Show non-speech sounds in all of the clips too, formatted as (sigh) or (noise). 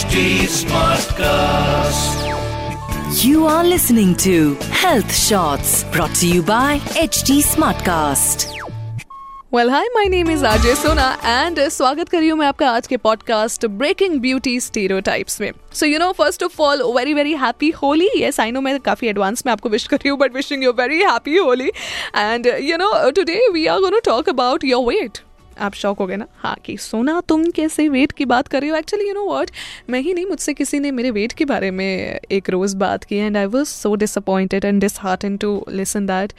HD Smartcast. You are listening to Health Shots brought to you by HD Smartcast. Well hi my name is Ajay Sona and स्वागत कर रही हूँ मैं आपका आज के पॉडकास्ट ब्रेकिंग ब्यूटी स्टीरियोटाइप्स में so you know first of all very very happy Holi yes I know मैं काफ़ी एडवांस में आपको विश कर रही हूँ but wishing you very happy Holi and you know today we are gonna talk about your weight आप शौक हो गए ना? हाँ कि सोना, तुम कैसे वेट की बात कर रही हो? एक्चुअली यू नो वर्ड मैं ही नहीं, मुझसे किसी ने मेरे वेट के बारे में एक रोज़ बात की and I was so disappointed and dis heart in to listen that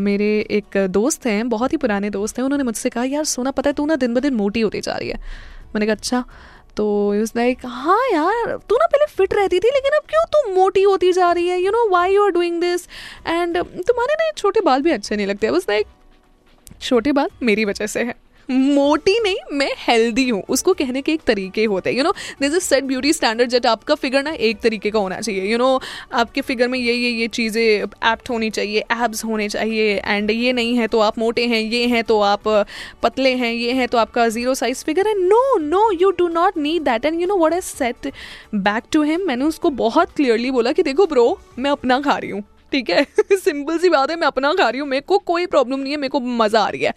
मेरे एक दोस्त हैं, बहुत ही पुराने दोस्त हैं, उन्होंने मुझसे कहा, यार, सोना, पता है, तू ना दिन ब दिन मोटी होती जा रही है। मैंने कहा अच्छा। तो यूज़ लाइक हाँ यार, तू ना पहले फिट रहती थी, लेकिन अब क्यों तू मोटी होती जा रही है? You know why you are doing this and तुम्हारे ना छोटे बाल भी अच्छे नहीं लगते। बस लाइक छोटे बाल मेरी वजह से है। मोटी नहीं, मैं हेल्दी हूँ। उसको कहने के एक तरीके होते हैं। You know this is set beauty standard जट आपका फिगर ना एक तरीके का होना चाहिए। यू नो आपके फिगर में ये ये ये चीज़ें एप्ट होनी चाहिए एब्स होने चाहिए एंड ये नहीं है तो आप मोटे हैं, ये हैं तो आप पतले हैं, ये हैं तो आपका ज़ीरो साइज़ फिगर है। No no you do not need that and you know what is set back to him मैंने उसको बहुत क्लियरली बोला कि देखो ब्रो मैं अपना खा रही हूँ। ठीक है? (laughs) सिंपल सी बात है, मैं अपना खा रही हूँ, मेरे को कोई प्रॉब्लम नहीं है, मेरे को मज़ा आ रही है।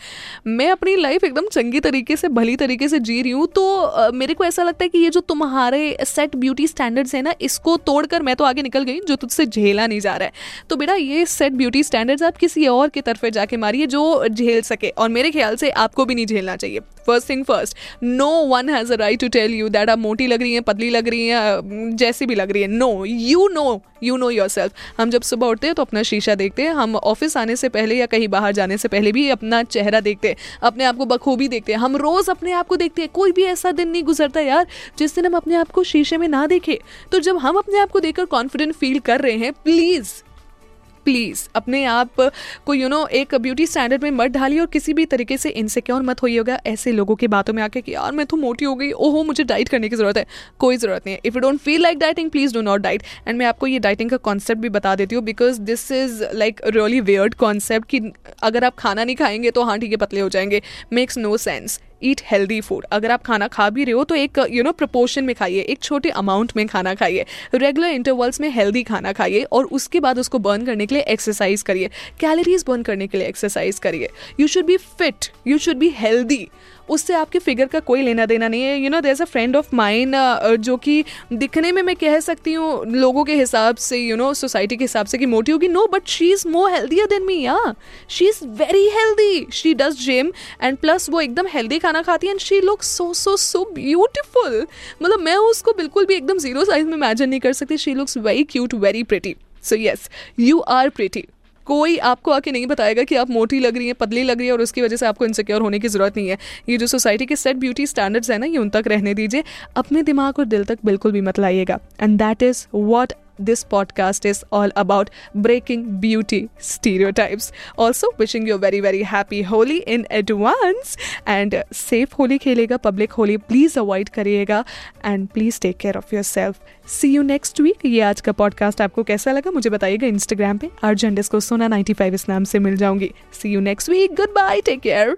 मैं अपनी लाइफ एकदम चंगी तरीके से, भली तरीके से जी रही हूँ तो मेरे को ऐसा लगता है कि ये जो तुम्हारे सेट ब्यूटी स्टैंडर्ड्स है ना, इसको तोड़कर मैं तो आगे निकल गई, जो तुझसे झेला नहीं जा रहा है। तो बेटा, ये सेट ब्यूटी स्टैंडर्ड्स आप किसी और की तरफ़ जाके मारिए, जो झेल सके, और मेरे ख्याल से आपको भी नहीं झेलना चाहिए। First thing first no one has a right to tell you that आप मोटी लग रही हैं, पतली लग रही हैं जैसी भी लग रही है। No you know you know yourself हम जब सुबह उठते हैं तो अपना शीशा देखते हैं। हम ऑफ़िस आने से पहले या कहीं बाहर जाने से पहले भी अपना चेहरा देखते हैं, अपने आप को बखूबी देखते हैं। हम रोज़ अपने आप को देखते हैं। कोई भी ऐसा दिन नहीं गुजरता यार, जिस दिन हम अपने आप को शीशे में ना देखें। तो जब हम अपने आप को देखकर कॉन्फिडेंट फील कर रहे हैं प्लीज़ प्लीज़ अपने आप को यू you नो know, एक ब्यूटी स्टैंडर्ड में मत ढालिए और किसी भी तरीके से इनसिक्योर मत होइएगा ऐसे लोगों की बातों में आके कि यार मैं तो मोटी हो गई ओहो मुझे डाइट करने की ज़रूरत है। कोई ज़रूरत नहीं है। If you don't feel like dieting please do not diet and मैं आपको ये डाइटिंग का कॉन्सेप्ट भी बता देती हूँ because this is like really weird concept कि अगर आप खाना नहीं खाएँगे तो हाँ ठीक है पतले हो जाएँगे। Makes no sense eat healthy food अगर आप खाना खा भी रहे हो तो एक यू नो प्रपोर्शन में खाइए, एक छोटे अमाउंट में खाना खाइए। रेगुलर इंटरवल्स में हेल्दी खाना खाइए और उसके बाद उसको बर्न करने के लिए एक्सरसाइज करिए। कैलोरीज बर्न करने के लिए एक्सरसाइज करिए। You should be fit you should be healthy उससे आपके फिगर का कोई लेना देना नहीं है। You know there a friend of mine जो कि दिखने में मैं कह सकती हूँ, लोगों के हिसाब से यू नो सोसाइटी के हिसाब से कि मोटी होगी। No but she is more healthier than me या she is very healthy she does gym and plus वो एकदम हेल्दी खाना खाती है and she look so so so beautiful मतलब मैं उसको बिल्कुल भी एकदम ज़ीरो साइज़ में इमेजिन नहीं कर सकती. She looks very cute very pretty so yes you are pretty कोई आपको आके नहीं बताएगा कि आप मोटी लग रही हैं, पतली लग रही है और उसकी वजह से आपको इनसिक्योर होने की ज़रूरत नहीं है. ये जो सोसाइटी के सेट ब्यूटी स्टैंडर्ड्स है ना, ये उन तक रहने दीजिए. अपने दिमाग और दिल तक बिल्कुल भी मत लाइएगा. And that is what this podcast is all about breaking beauty stereotypes also wishing you very very happy Holi in advance and safe Holi खेलेगा पब्लिक होली प्लीज़ अवॉइड करिएगा and please take care of yourself see you next week ये आज का podcast आपको कैसा लगा मुझे बताइएगा इंस्टाग्राम पे अर्जेंडिस को सोना नाइन्टी फाइव इस नाम से मिल जाऊँगी see you next week goodbye take care